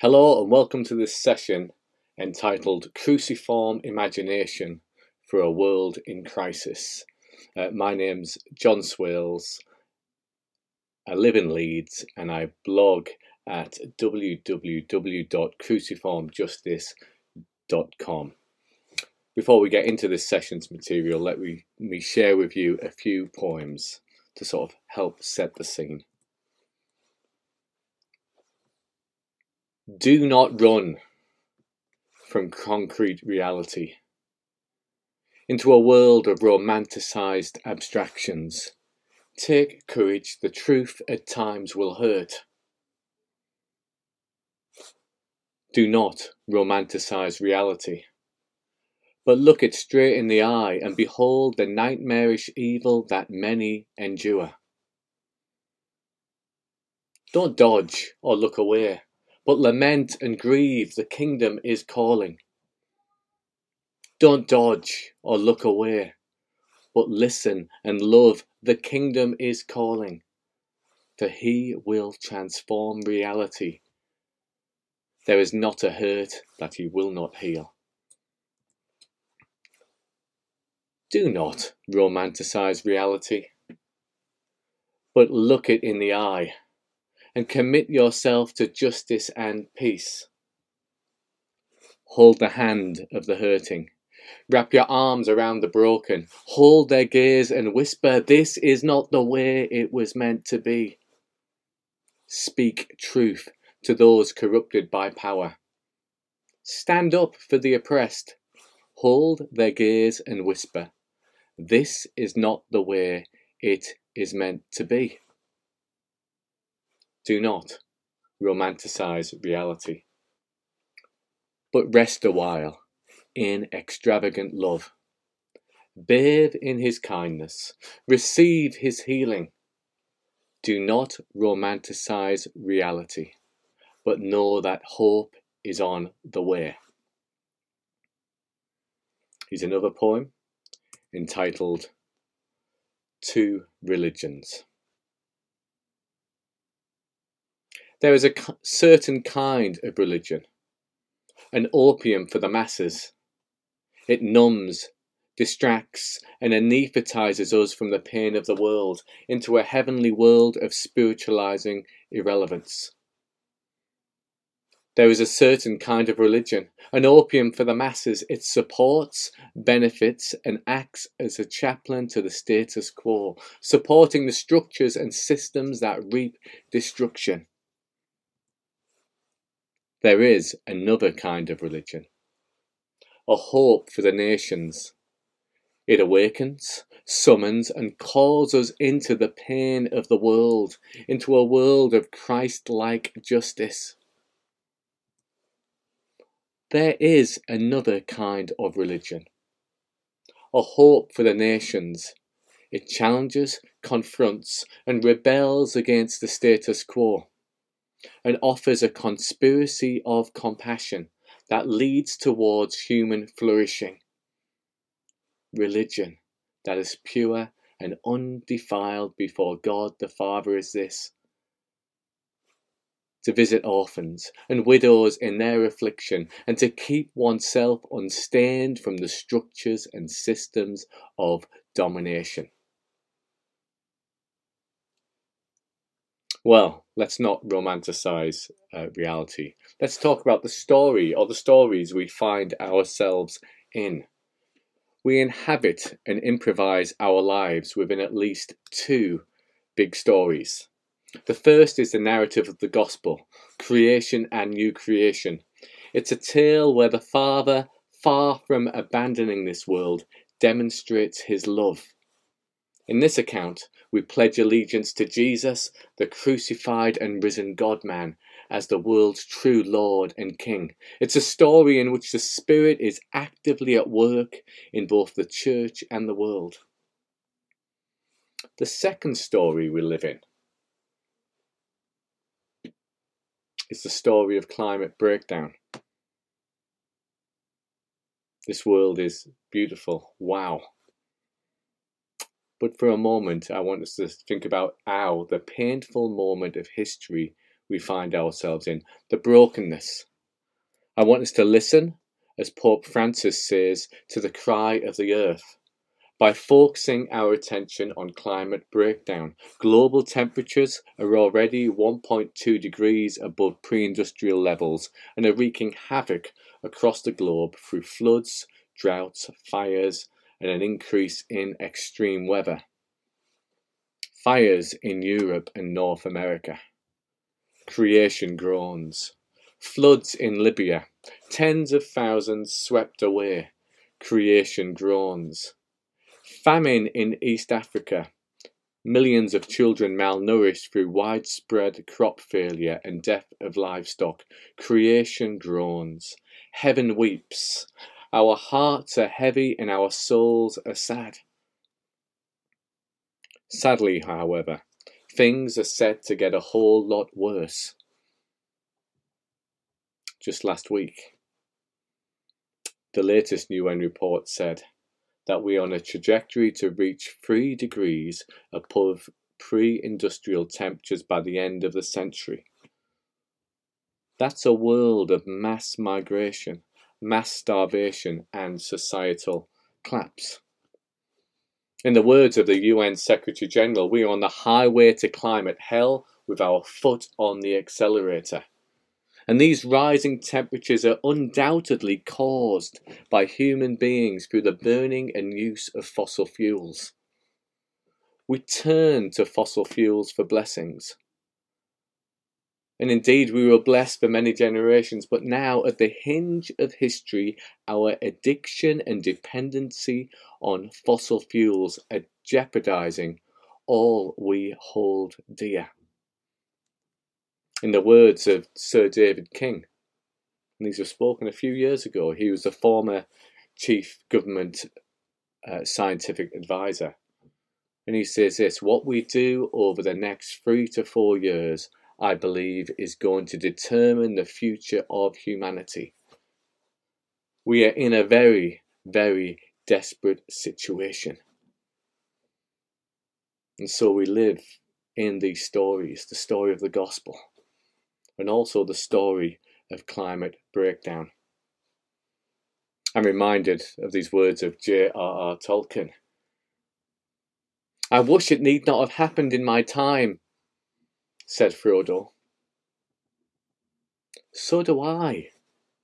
Hello and welcome to this session entitled Cruciform Imagination for a World in Crisis. Uh, my name's John Swales. I live in Leeds and I blog at www.cruciformjustice.com. Before we get into this session's material, let me, me share with you a few poems to sort of help set the scene. Do not run from concrete reality into a world of romanticized abstractions. Take courage, the truth at times will hurt. Do not romanticize reality, but look it straight in the eye and behold the nightmarish evil that many endure. Don't dodge or look away but lament and grieve, the kingdom is calling. Don't dodge or look away, but listen and love, the kingdom is calling. For he will transform reality. There is not a hurt that he will not heal. Do not romanticize reality, but look it in the eye and commit yourself to justice and peace. Hold the hand of the hurting. Wrap your arms around the broken. Hold their gaze and whisper, This is not the way it was meant to be. Speak truth to those corrupted by power. Stand up for the oppressed. Hold their gaze and whisper, This is not the way it is meant to be. Do not romanticize reality, but rest a while in extravagant love. Bathe in his kindness, receive his healing. Do not romanticize reality, but know that hope is on the way. Here's another poem entitled Two Religions. There is a certain kind of religion, an opium for the masses. It numbs, distracts, and anesthetizes us from the pain of the world into a heavenly world of spiritualizing irrelevance. There is a certain kind of religion, an opium for the masses. It supports, benefits, and acts as a chaplain to the status quo, supporting the structures and systems that reap destruction. There is another kind of religion, a hope for the nations. It awakens, summons, and calls us into the pain of the world, into a world of Christ like justice. There is another kind of religion, a hope for the nations. It challenges, confronts, and rebels against the status quo and offers a conspiracy of compassion that leads towards human flourishing. Religion that is pure and undefiled before God the Father is this to visit orphans and widows in their affliction, and to keep oneself unstained from the structures and systems of domination. Well, let's not romanticize uh, reality. Let's talk about the story or the stories we find ourselves in. We inhabit and improvise our lives within at least two big stories. The first is the narrative of the gospel, creation and new creation. It's a tale where the Father, far from abandoning this world, demonstrates his love. In this account, we pledge allegiance to Jesus, the crucified and risen God man, as the world's true Lord and King. It's a story in which the Spirit is actively at work in both the church and the world. The second story we live in is the story of climate breakdown. This world is beautiful. Wow. But for a moment, I want us to think about how the painful moment of history we find ourselves in, the brokenness. I want us to listen, as Pope Francis says, to the cry of the earth. By focusing our attention on climate breakdown, global temperatures are already 1.2 degrees above pre industrial levels and are wreaking havoc across the globe through floods, droughts, fires, and an increase in extreme weather. Fires in Europe and North America. Creation groans. Floods in Libya. Tens of thousands swept away. Creation groans. Famine in East Africa. Millions of children malnourished through widespread crop failure and death of livestock. Creation groans. Heaven weeps. Our hearts are heavy and our souls are sad. Sadly, however, things are set to get a whole lot worse. Just last week, the latest UN report said that we are on a trajectory to reach 3 degrees above pre industrial temperatures by the end of the century. That's a world of mass migration mass starvation, and societal collapse. In the words of the UN Secretary General, we are on the highway to climate hell with our foot on the accelerator. And these rising temperatures are undoubtedly caused by human beings through the burning and use of fossil fuels. We turn to fossil fuels for blessings. And indeed, we were blessed for many generations, but now at the hinge of history, our addiction and dependency on fossil fuels are jeopardizing all we hold dear. In the words of Sir David King, and these were spoken a few years ago, he was a former chief government uh, scientific advisor. And he says this what we do over the next three to four years I believe, is going to determine the future of humanity. We are in a very, very desperate situation. And so we live in these stories the story of the gospel, and also the story of climate breakdown. I'm reminded of these words of J.R.R. Tolkien. I wish it need not have happened in my time, said Frodo. So do I,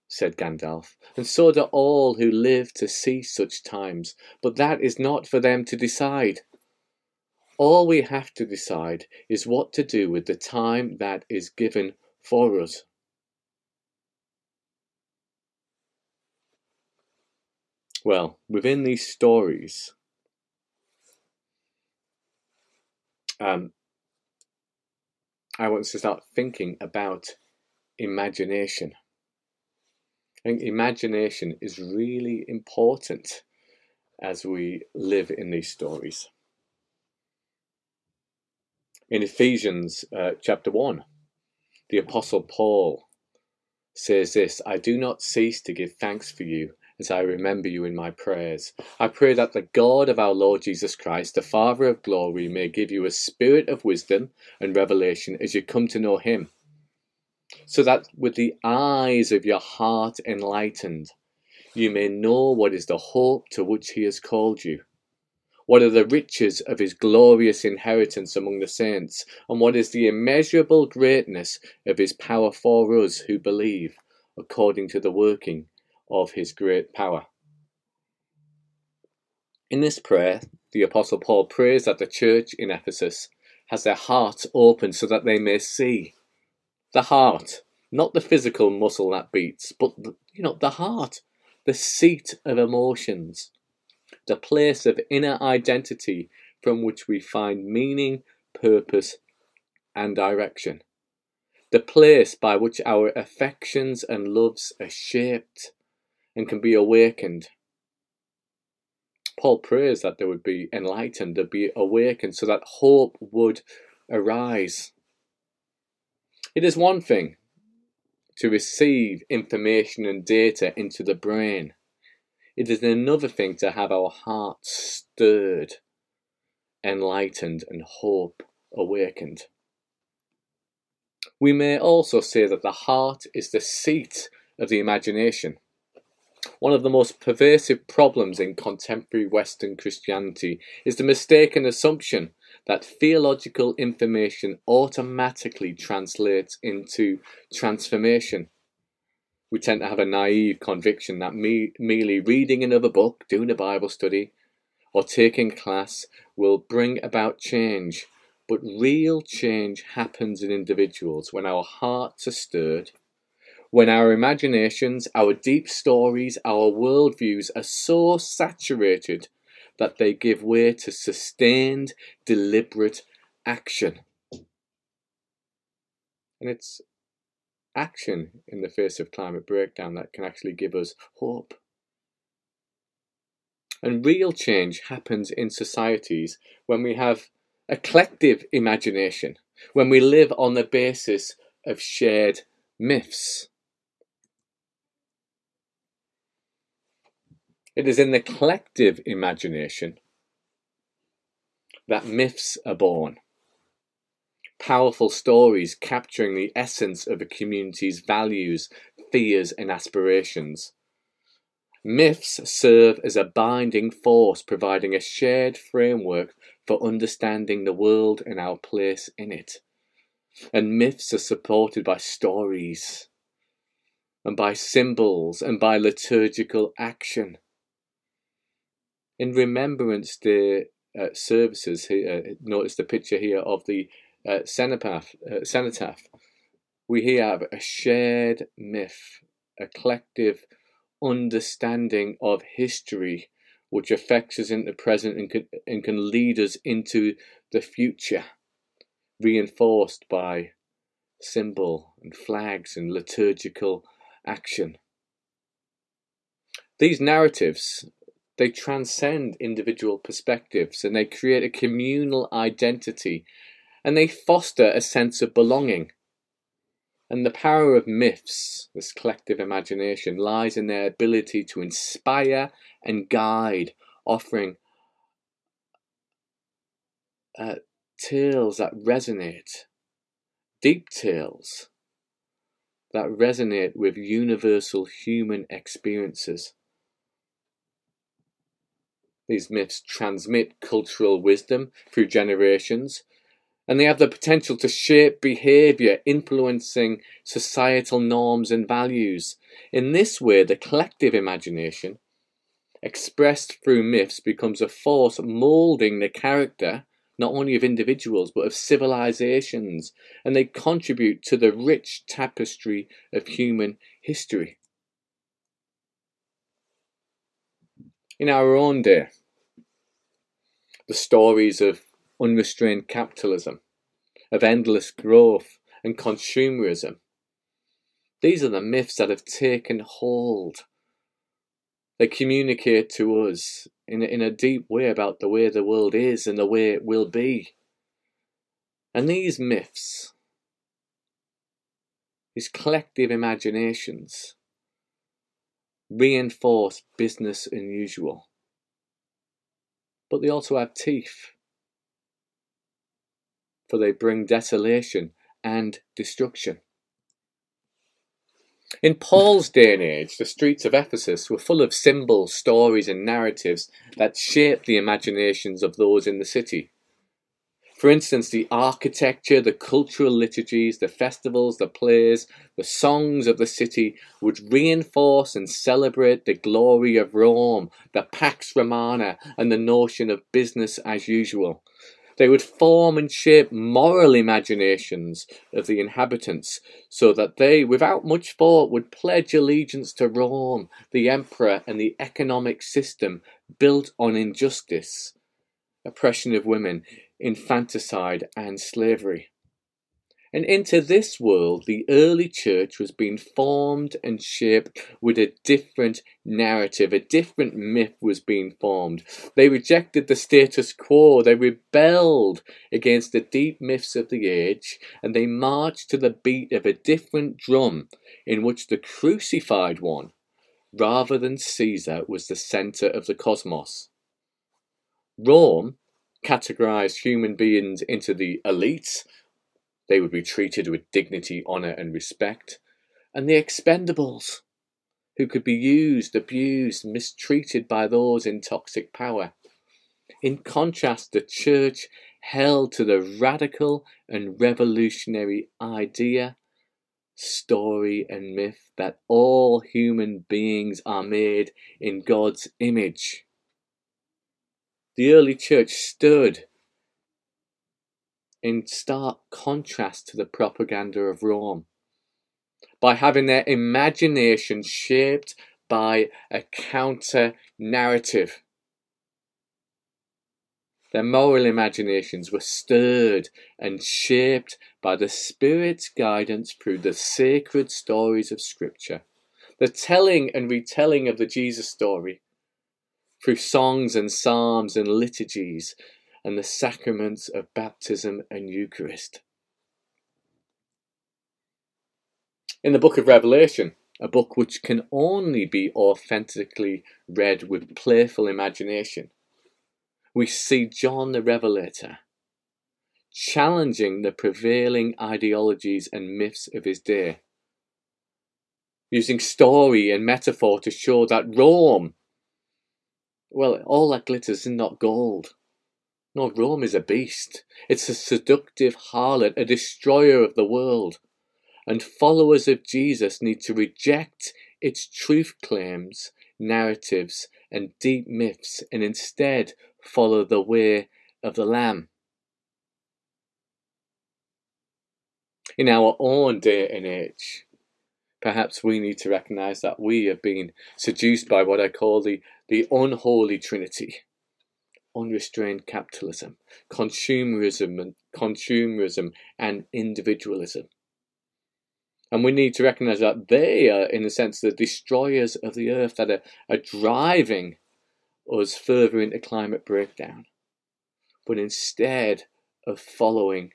said Gandalf, and so do all who live to see such times, but that is not for them to decide. All we have to decide is what to do with the time that is given for us. Well, within these stories, um, I want to start thinking about imagination. I think imagination is really important as we live in these stories. In Ephesians uh, chapter 1, the Apostle Paul says this I do not cease to give thanks for you as I remember you in my prayers. I pray that the God of our Lord Jesus Christ, the Father of glory, may give you a spirit of wisdom and revelation as you come to know him, so that with the eyes of your heart enlightened, you may know what is the hope to which he has called you. What are the riches of his glorious inheritance among the saints? And what is the immeasurable greatness of his power for us who believe, according to the working of his great power. In this prayer, the Apostle Paul prays that the church in Ephesus has their hearts open so that they may see. The heart, not the physical muscle that beats, but the, you know the heart, the seat of emotions, the place of inner identity from which we find meaning, purpose, and direction. The place by which our affections and loves are shaped and can be awakened. Paul prays that they would be enlightened, they'd be awakened, so that hope would arise. It is one thing to receive information and data into the brain. It is another thing to have our hearts stirred, enlightened, and hope awakened. We may also say that the heart is the seat of the imagination. One of the most pervasive problems in contemporary Western Christianity is the mistaken assumption that theological information automatically translates into transformation. We tend to have a naive conviction that me, merely reading another book, doing a Bible study, or taking class will bring about change. But real change happens in individuals when our hearts are stirred, when our imaginations, our deep stories, our worldviews are so saturated that they give way to sustained, deliberate action. And it's action in the face of climate breakdown that can actually give us hope. And real change happens in societies when we have a collective imagination, when we live on the basis of shared myths. It is in the collective imagination that myths are born. Powerful stories capturing the essence of a community's values, fears, and aspirations. Myths serve as a binding force, providing a shared framework for understanding the world and our place in it. And myths are supported by stories, and by symbols, and by liturgical action in Remembrance Day uh, services, uh, notice the picture here of the uh, cenotaph, uh, cenotaph. We here have a shared myth, a collective understanding of history which affects us in the present and can, and can lead us into the future, reinforced by symbol and flags and liturgical action. These narratives they transcend individual perspectives and they create a communal identity and they foster a sense of belonging. And the power of myths, this collective imagination, lies in their ability to inspire and guide, offering uh, tales that resonate, deep tales that resonate with universal human experiences. These myths transmit cultural wisdom through generations, and they have the potential to shape behaviour, influencing societal norms and values. In this way, the collective imagination, expressed through myths, becomes a force moulding the character not only of individuals but of civilizations, and they contribute to the rich tapestry of human history. In our own day. The stories of unrestrained capitalism, of endless growth and consumerism. These are the myths that have taken hold. They communicate to us in a, in a deep way about the way the world is and the way it will be. And these myths, these collective imaginations, reinforce business unusual. But they also have teeth, for they bring desolation and destruction. In Paul's day and age, the streets of Ephesus were full of symbols, stories, and narratives that shaped the imaginations of those in the city. For instance, the architecture, the cultural liturgies, the festivals, the plays, the songs of the city would reinforce and celebrate the glory of Rome, the Pax Romana, and the notion of business as usual. They would form and shape moral imaginations of the inhabitants so that they, without much thought, would pledge allegiance to Rome, the emperor, and the economic system built on injustice, oppression of women, infanticide, and slavery. And into this world, the early church was being formed and shaped with a different narrative. A different myth was being formed. They rejected the status quo. They rebelled against the deep myths of the age, and they marched to the beat of a different drum in which the crucified one, rather than Caesar, was the center of the cosmos. Rome categorize human beings into the elites, They would be treated with dignity, honour, and respect. And the expendables, who could be used, abused, mistreated by those in toxic power. In contrast, the church held to the radical and revolutionary idea, story, and myth that all human beings are made in God's image. The early church stood in stark contrast to the propaganda of Rome by having their imagination shaped by a counter narrative. Their moral imaginations were stirred and shaped by the Spirit's guidance through the sacred stories of Scripture, the telling and retelling of the Jesus story, through songs and psalms and liturgies, and the sacraments of baptism and Eucharist. In the book of Revelation, a book which can only be authentically read with playful imagination, we see John the Revelator challenging the prevailing ideologies and myths of his day, using story and metaphor to show that Rome, well, all that glitters is not gold. No, Rome is a beast. It's a seductive harlot, a destroyer of the world. And followers of Jesus need to reject its truth claims, narratives, and deep myths, and instead follow the way of the Lamb. In our own day and age, perhaps we need to recognize that we have been seduced by what I call the, the unholy trinity unrestrained capitalism, consumerism and consumerism and individualism. And we need to recognize that they are, in a sense, the destroyers of the earth that are, are driving us further into climate breakdown. But instead of following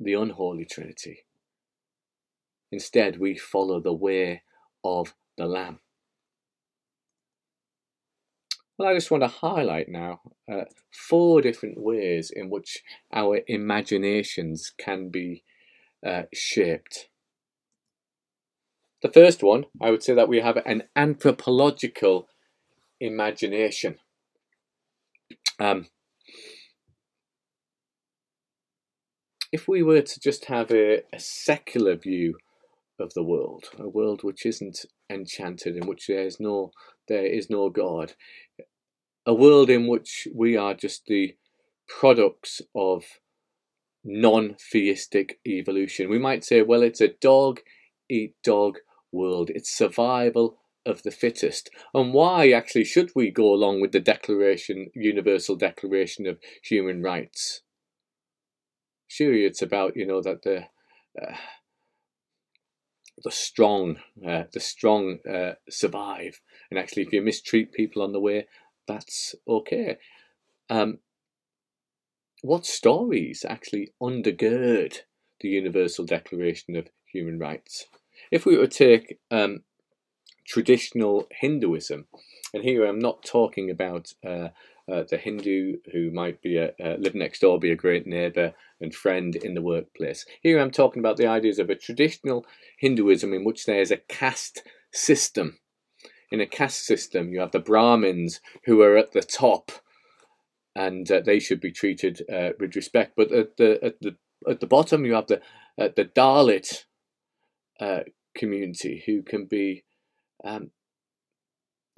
the unholy Trinity, instead we follow the way of the Lamb. Well, I just want to highlight now uh, four different ways in which our imaginations can be uh, shaped. The first one, I would say that we have an anthropological imagination. Um, if we were to just have a, a secular view of the world, a world which isn't enchanted, in which there is no there is no God, a world in which we are just the products of non theistic evolution. We might say, well, it's a dog eat dog world, it's survival of the fittest. And why actually should we go along with the Declaration, Universal Declaration of Human Rights? Surely it's about, you know, that the. Uh, the strong, uh, the strong uh, survive, and actually, if you mistreat people on the way, that's okay. Um, what stories actually undergird the Universal Declaration of Human Rights? If we were to take um, traditional Hinduism, and here I'm not talking about uh, uh, the Hindu who might be a, uh, live next door, be a great neighbour and friend in the workplace. Here I'm talking about the ideas of a traditional Hinduism in which there is a caste system in a caste system, you have the Brahmins who are at the top, and uh, they should be treated uh, with respect. But at the at the at the bottom, you have the uh, the Dalit uh, community who can be um,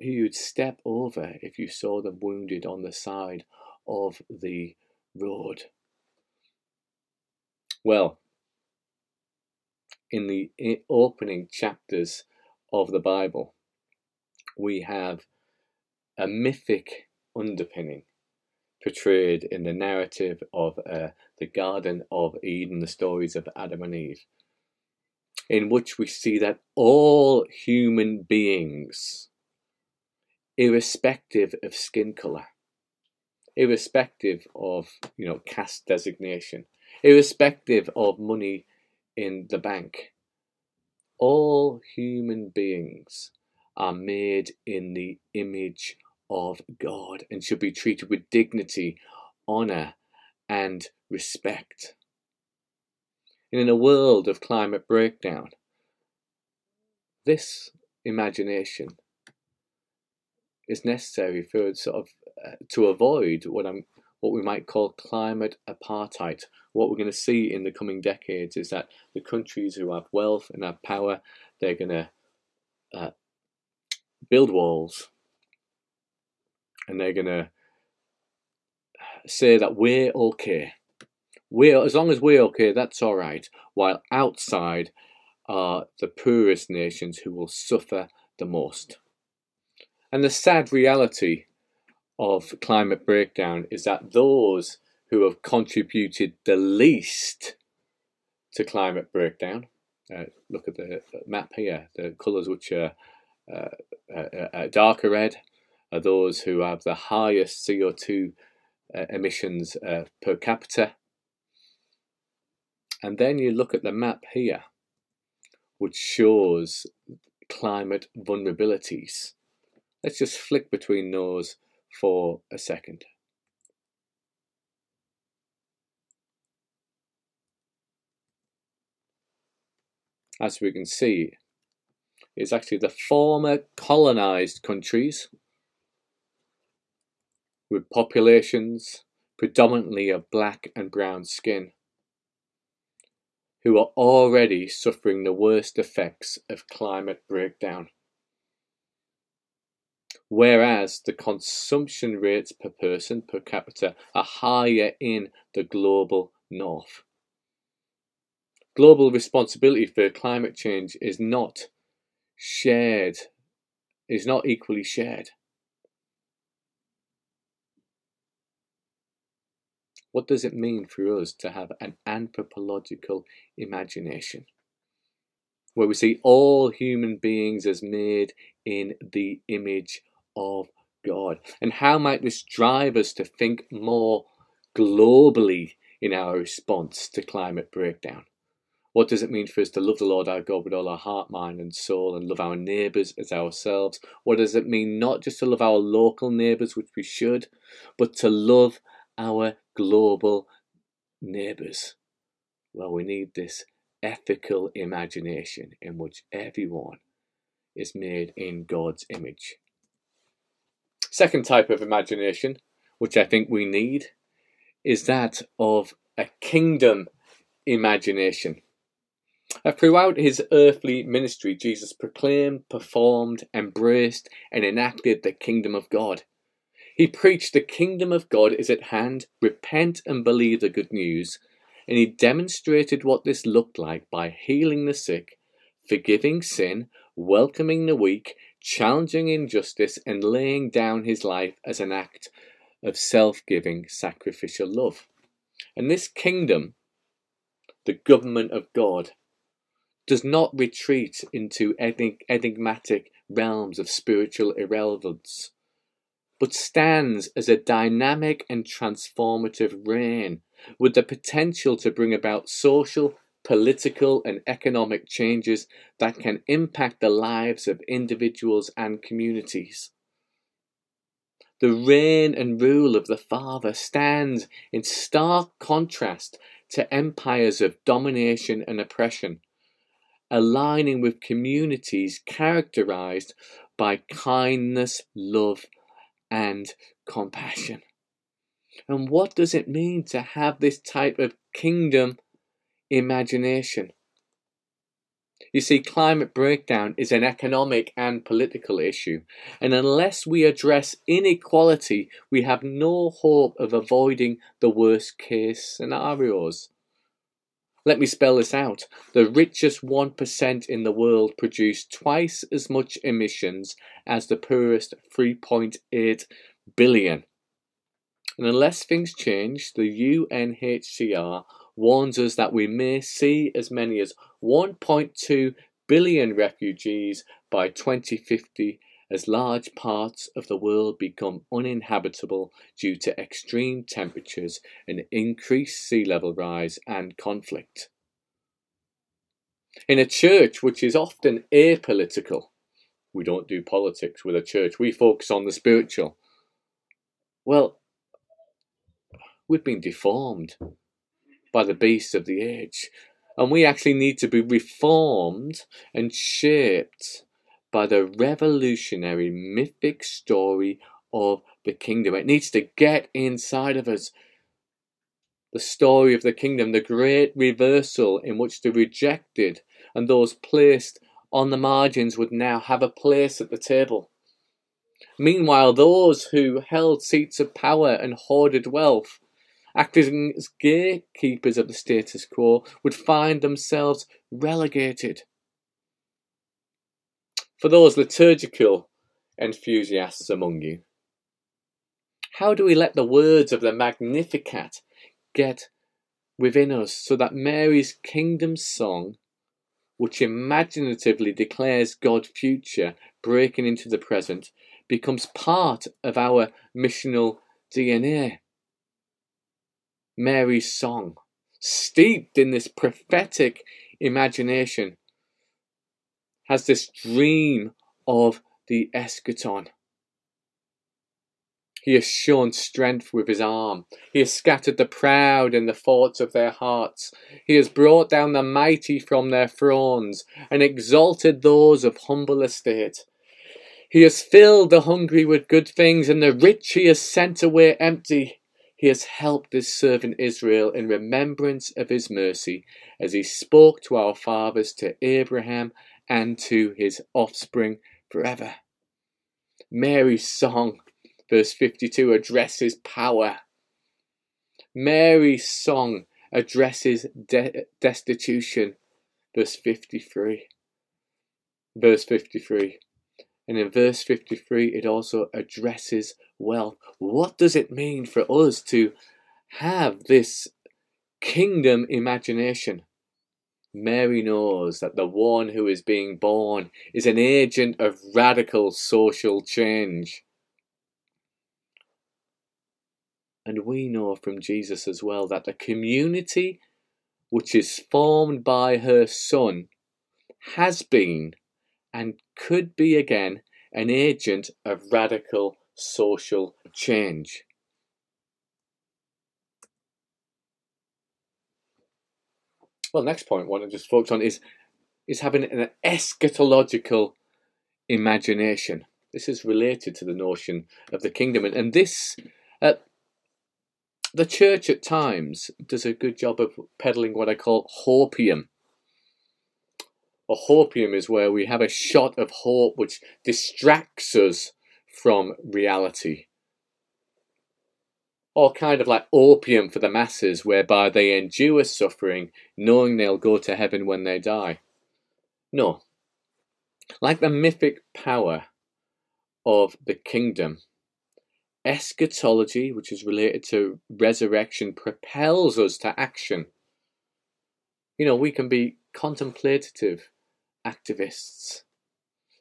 who you'd step over if you saw them wounded on the side of the road. Well, in the opening chapters of the Bible, we have a mythic underpinning portrayed in the narrative of uh, the Garden of Eden, the stories of Adam and Eve, in which we see that all human beings, irrespective of skin colour, irrespective of you know caste designation, irrespective of money in the bank, all human beings are made in the image of God and should be treated with dignity, honor, and respect. And in a world of climate breakdown. This imagination is necessary for sort of uh, to avoid what I'm what we might call climate apartheid. What we're going to see in the coming decades is that the countries who have wealth and have power, they're going to uh, build walls and they're going to say that we're okay. We're, as long as we're okay, that's all right. While outside are the poorest nations who will suffer the most. And the sad reality of climate breakdown is that those who have contributed the least to climate breakdown, uh, look at the map here, the colours which are uh, uh, uh, darker red are those who have the highest CO2 uh, emissions per capita. And then you look at the map here, which shows climate vulnerabilities. Let's just flick between those for a second. As we can see, it's actually the former colonized countries with populations predominantly of black and brown skin, who are already suffering the worst effects of climate breakdown. Whereas the consumption rates per person per capita are higher in the global north. Global responsibility for climate change is not shared, is not equally shared. What does it mean for us to have an anthropological imagination? Where we see all human beings as made in the image of God. And how might this drive us to think more globally in our response to climate breakdown? What does it mean for us to love the Lord our God with all our heart, mind, and soul and love our neighbours as ourselves? What does it mean not just to love our local neighbours, which we should, but to love our global neighbours. Well, we need this ethical imagination in which everyone is made in God's image. Second type of imagination, which I think we need, is that of a kingdom imagination. Uh, throughout his earthly ministry, Jesus proclaimed, performed, embraced, and enacted the kingdom of God. He preached the kingdom of God is at hand, repent and believe the good news. And he demonstrated what this looked like by healing the sick, forgiving sin, welcoming the weak, challenging injustice, and laying down his life as an act of self giving, sacrificial love. And this kingdom, the government of God, does not retreat into enigmatic realms of spiritual irrelevance but stands as a dynamic and transformative reign with the potential to bring about social, political, and economic changes that can impact the lives of individuals and communities. The reign and rule of the Father stands in stark contrast to empires of domination and oppression, aligning with communities characterized by kindness, love, and compassion. And what does it mean to have this type of kingdom imagination? You see, climate breakdown is an economic and political issue, and unless we address inequality, we have no hope of avoiding the worst case scenarios. Let me spell this out. The richest 1% in the world produce twice as much emissions as the poorest 3.8 billion. And unless things change, the UNHCR warns us that we may see as many as 1.2 billion refugees by 2050 as large parts of the world become uninhabitable due to extreme temperatures and increased sea level rise and conflict. In a church which is often apolitical, we don't do politics with a church, we focus on the spiritual. Well, we've been deformed by the beasts of the age. And we actually need to be reformed and shaped by the revolutionary mythic story of the kingdom. It needs to get inside of us. The story of the kingdom, the great reversal in which the rejected and those placed on the margins would now have a place at the table. Meanwhile, those who held seats of power and hoarded wealth, acting as gatekeepers of the status quo, would find themselves relegated. For those liturgical enthusiasts among you, how do we let the words of the Magnificat get within us so that Mary's kingdom song, which imaginatively declares God's future breaking into the present, becomes part of our missional DNA? Mary's song, steeped in this prophetic imagination, has this dream of the eschaton. He has shown strength with his arm. He has scattered the proud in the thoughts of their hearts. He has brought down the mighty from their thrones and exalted those of humble estate. He has filled the hungry with good things, and the rich he has sent away empty. He has helped his servant Israel in remembrance of his mercy, as he spoke to our fathers, to Abraham, and to his offspring forever. Mary's song verse 52 addresses power. Mary's song addresses de- destitution, verse 53. Verse 53. And in verse 53, it also addresses wealth. What does it mean for us to have this kingdom imagination? Mary knows that the one who is being born is an agent of radical social change. And we know from Jesus as well that the community which is formed by her Son has been and could be again an agent of radical social change. Well, next point I want to just focus on is is having an eschatological imagination. This is related to the notion of the kingdom, and, and this uh, the church at times does a good job of peddling what I call hopium. A hopium is where we have a shot of hope which distracts us from reality. Or kind of like opium for the masses, whereby they endure suffering knowing they'll go to heaven when they die. No. Like the mythic power of the kingdom, Eschatology, which is related to resurrection, propels us to action. You know, we can be contemplative activists,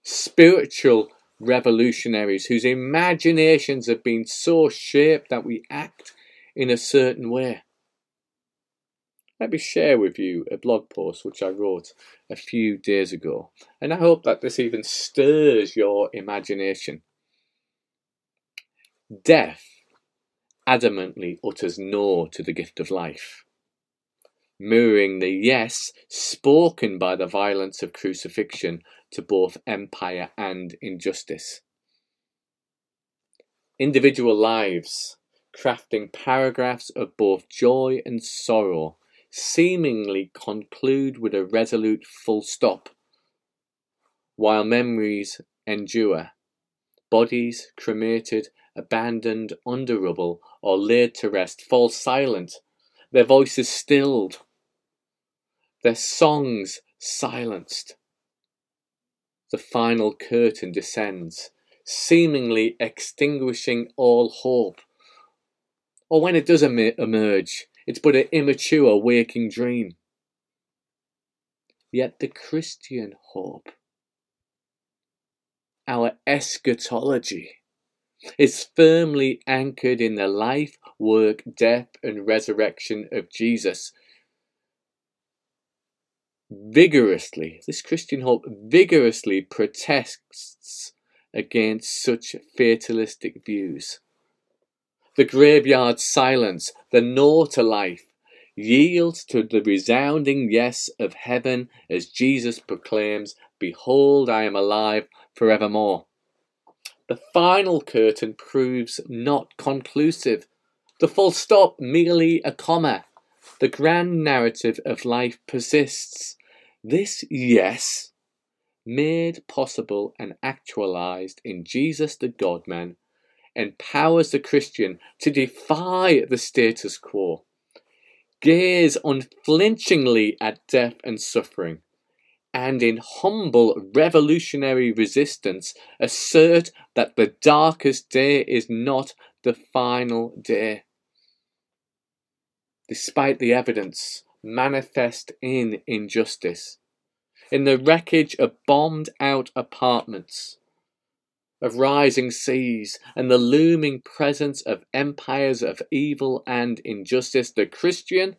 spiritual revolutionaries whose imaginations have been so shaped that we act in a certain way. Let me share with you a blog post which I wrote a few days ago, and I hope that this even stirs your imagination. Death adamantly utters no to the gift of life, mirroring the yes spoken by the violence of crucifixion to both empire and injustice. Individual lives, crafting paragraphs of both joy and sorrow, seemingly conclude with a resolute full stop, while memories endure, bodies cremated abandoned under rubble, or laid to rest, fall silent, their voices stilled, their songs silenced. The final curtain descends, seemingly extinguishing all hope. Or when it does em- emerge, it's but an immature waking dream. Yet the Christian hope, our eschatology, is firmly anchored in the life, work, death, and resurrection of Jesus. Vigorously, this Christian hope vigorously protests against such fatalistic views. The graveyard silence, the no to life, yields to the resounding yes of heaven as Jesus proclaims, Behold, I am alive forevermore. The final curtain proves not conclusive. The full stop merely a comma. The grand narrative of life persists. This yes, made possible and actualized in Jesus the God man, empowers the Christian to defy the status quo, gaze unflinchingly at death and suffering, and in humble revolutionary resistance assert that the darkest day is not the final day. Despite the evidence manifest in injustice, in the wreckage of bombed out apartments, of rising seas, and the looming presence of empires of evil and injustice, the Christian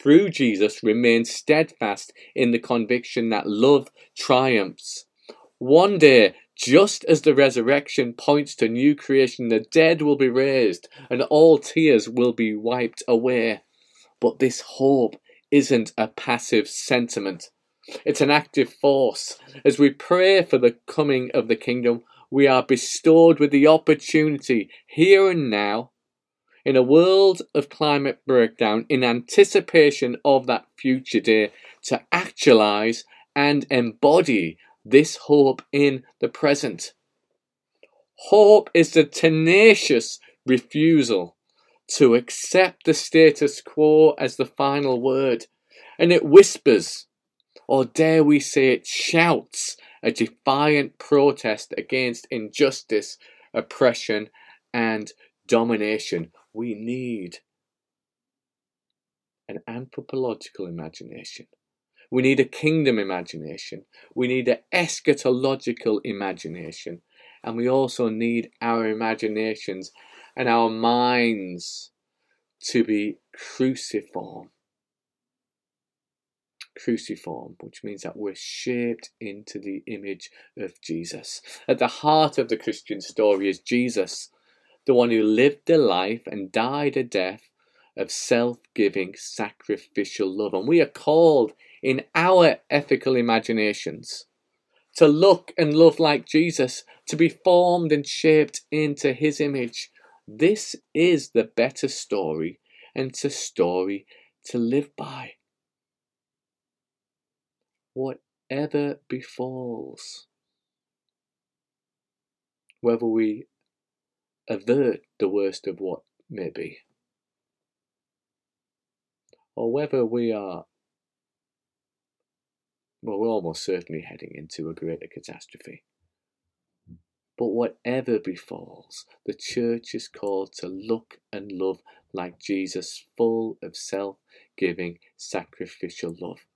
through Jesus, remains steadfast in the conviction that love triumphs. One day, just as the resurrection points to new creation, the dead will be raised and all tears will be wiped away. But this hope isn't a passive sentiment. It's an active force. As we pray for the coming of the kingdom, we are bestowed with the opportunity here and now in a world of climate breakdown, in anticipation of that future day, to actualize and embody this hope in the present. Hope is the tenacious refusal to accept the status quo as the final word, and it whispers, or dare we say it shouts, a defiant protest against injustice, oppression, and domination we need an anthropological imagination. We need a kingdom imagination. We need an eschatological imagination. And we also need our imaginations and our minds to be cruciform. Cruciform, which means that we're shaped into the image of Jesus. At the heart of the Christian story is Jesus, the one who lived a life and died a death of self giving, sacrificial love. And we are called in our ethical imaginations to look and love like Jesus, to be formed and shaped into his image. This is the better story, and it's a story to live by. Whatever befalls, whether we avert the worst of what may be. Or whether we are, well, we're almost certainly heading into a greater catastrophe. But whatever befalls, the church is called to look and love like Jesus, full of self giving, sacrificial love.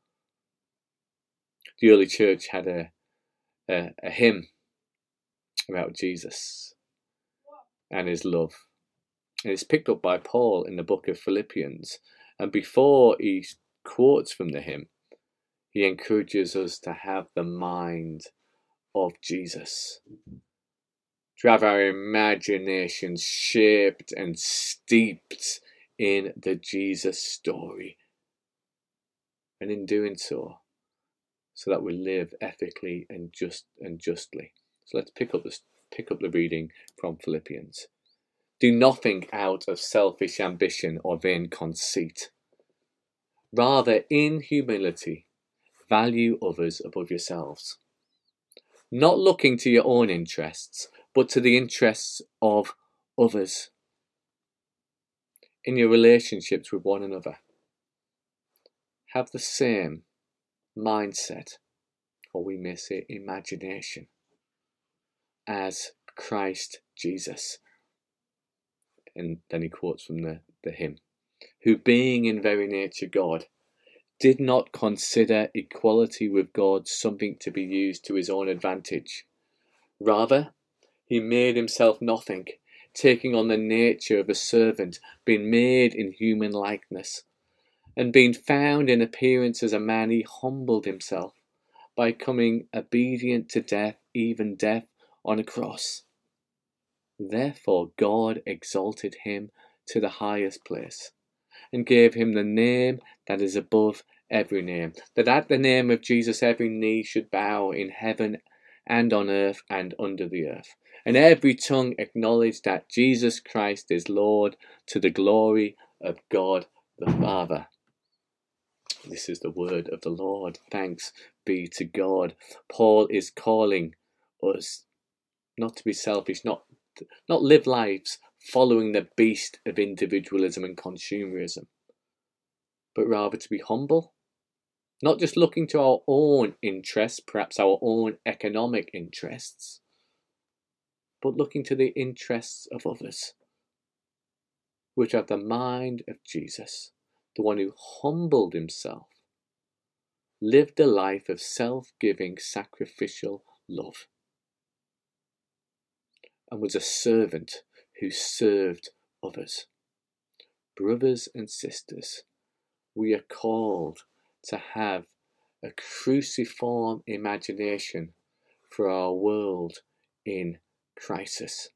The early church had a, a, a hymn about Jesus and his love. And it's picked up by Paul in the book of Philippians. And before he quotes from the hymn, he encourages us to have the mind of Jesus. To have our imaginations shaped and steeped in the Jesus story. And in doing so, so that we live ethically and just and justly. So let's pick up this pick up the reading from Philippians. Do nothing out of selfish ambition or vain conceit. Rather, in humility, value others above yourselves. Not looking to your own interests, but to the interests of others. In your relationships with one another, have the same mindset, or we may say imagination as Christ Jesus. And then he quotes from the, the hymn, who being in very nature God, did not consider equality with God something to be used to his own advantage. Rather, he made himself nothing, taking on the nature of a servant, being made in human likeness. And being found in appearance as a man, he humbled himself by coming obedient to death, even death on a cross. Therefore, God exalted him to the highest place and gave him the name that is above every name, that at the name of Jesus every knee should bow in heaven and on earth and under the earth, and every tongue acknowledge that Jesus Christ is Lord to the glory of God the Father. This is the word of the Lord. Thanks be to God. Paul is calling us not to be selfish, not not live lives following the beast of individualism and consumerism, but rather to be humble, not just looking to our own interests, perhaps our own economic interests, but looking to the interests of others, which have the mind of Jesus, the one who humbled himself, lived a life of self giving, sacrificial love, and was a servant who served others. Brothers and sisters, we are called to have a cruciform imagination for our world in crisis.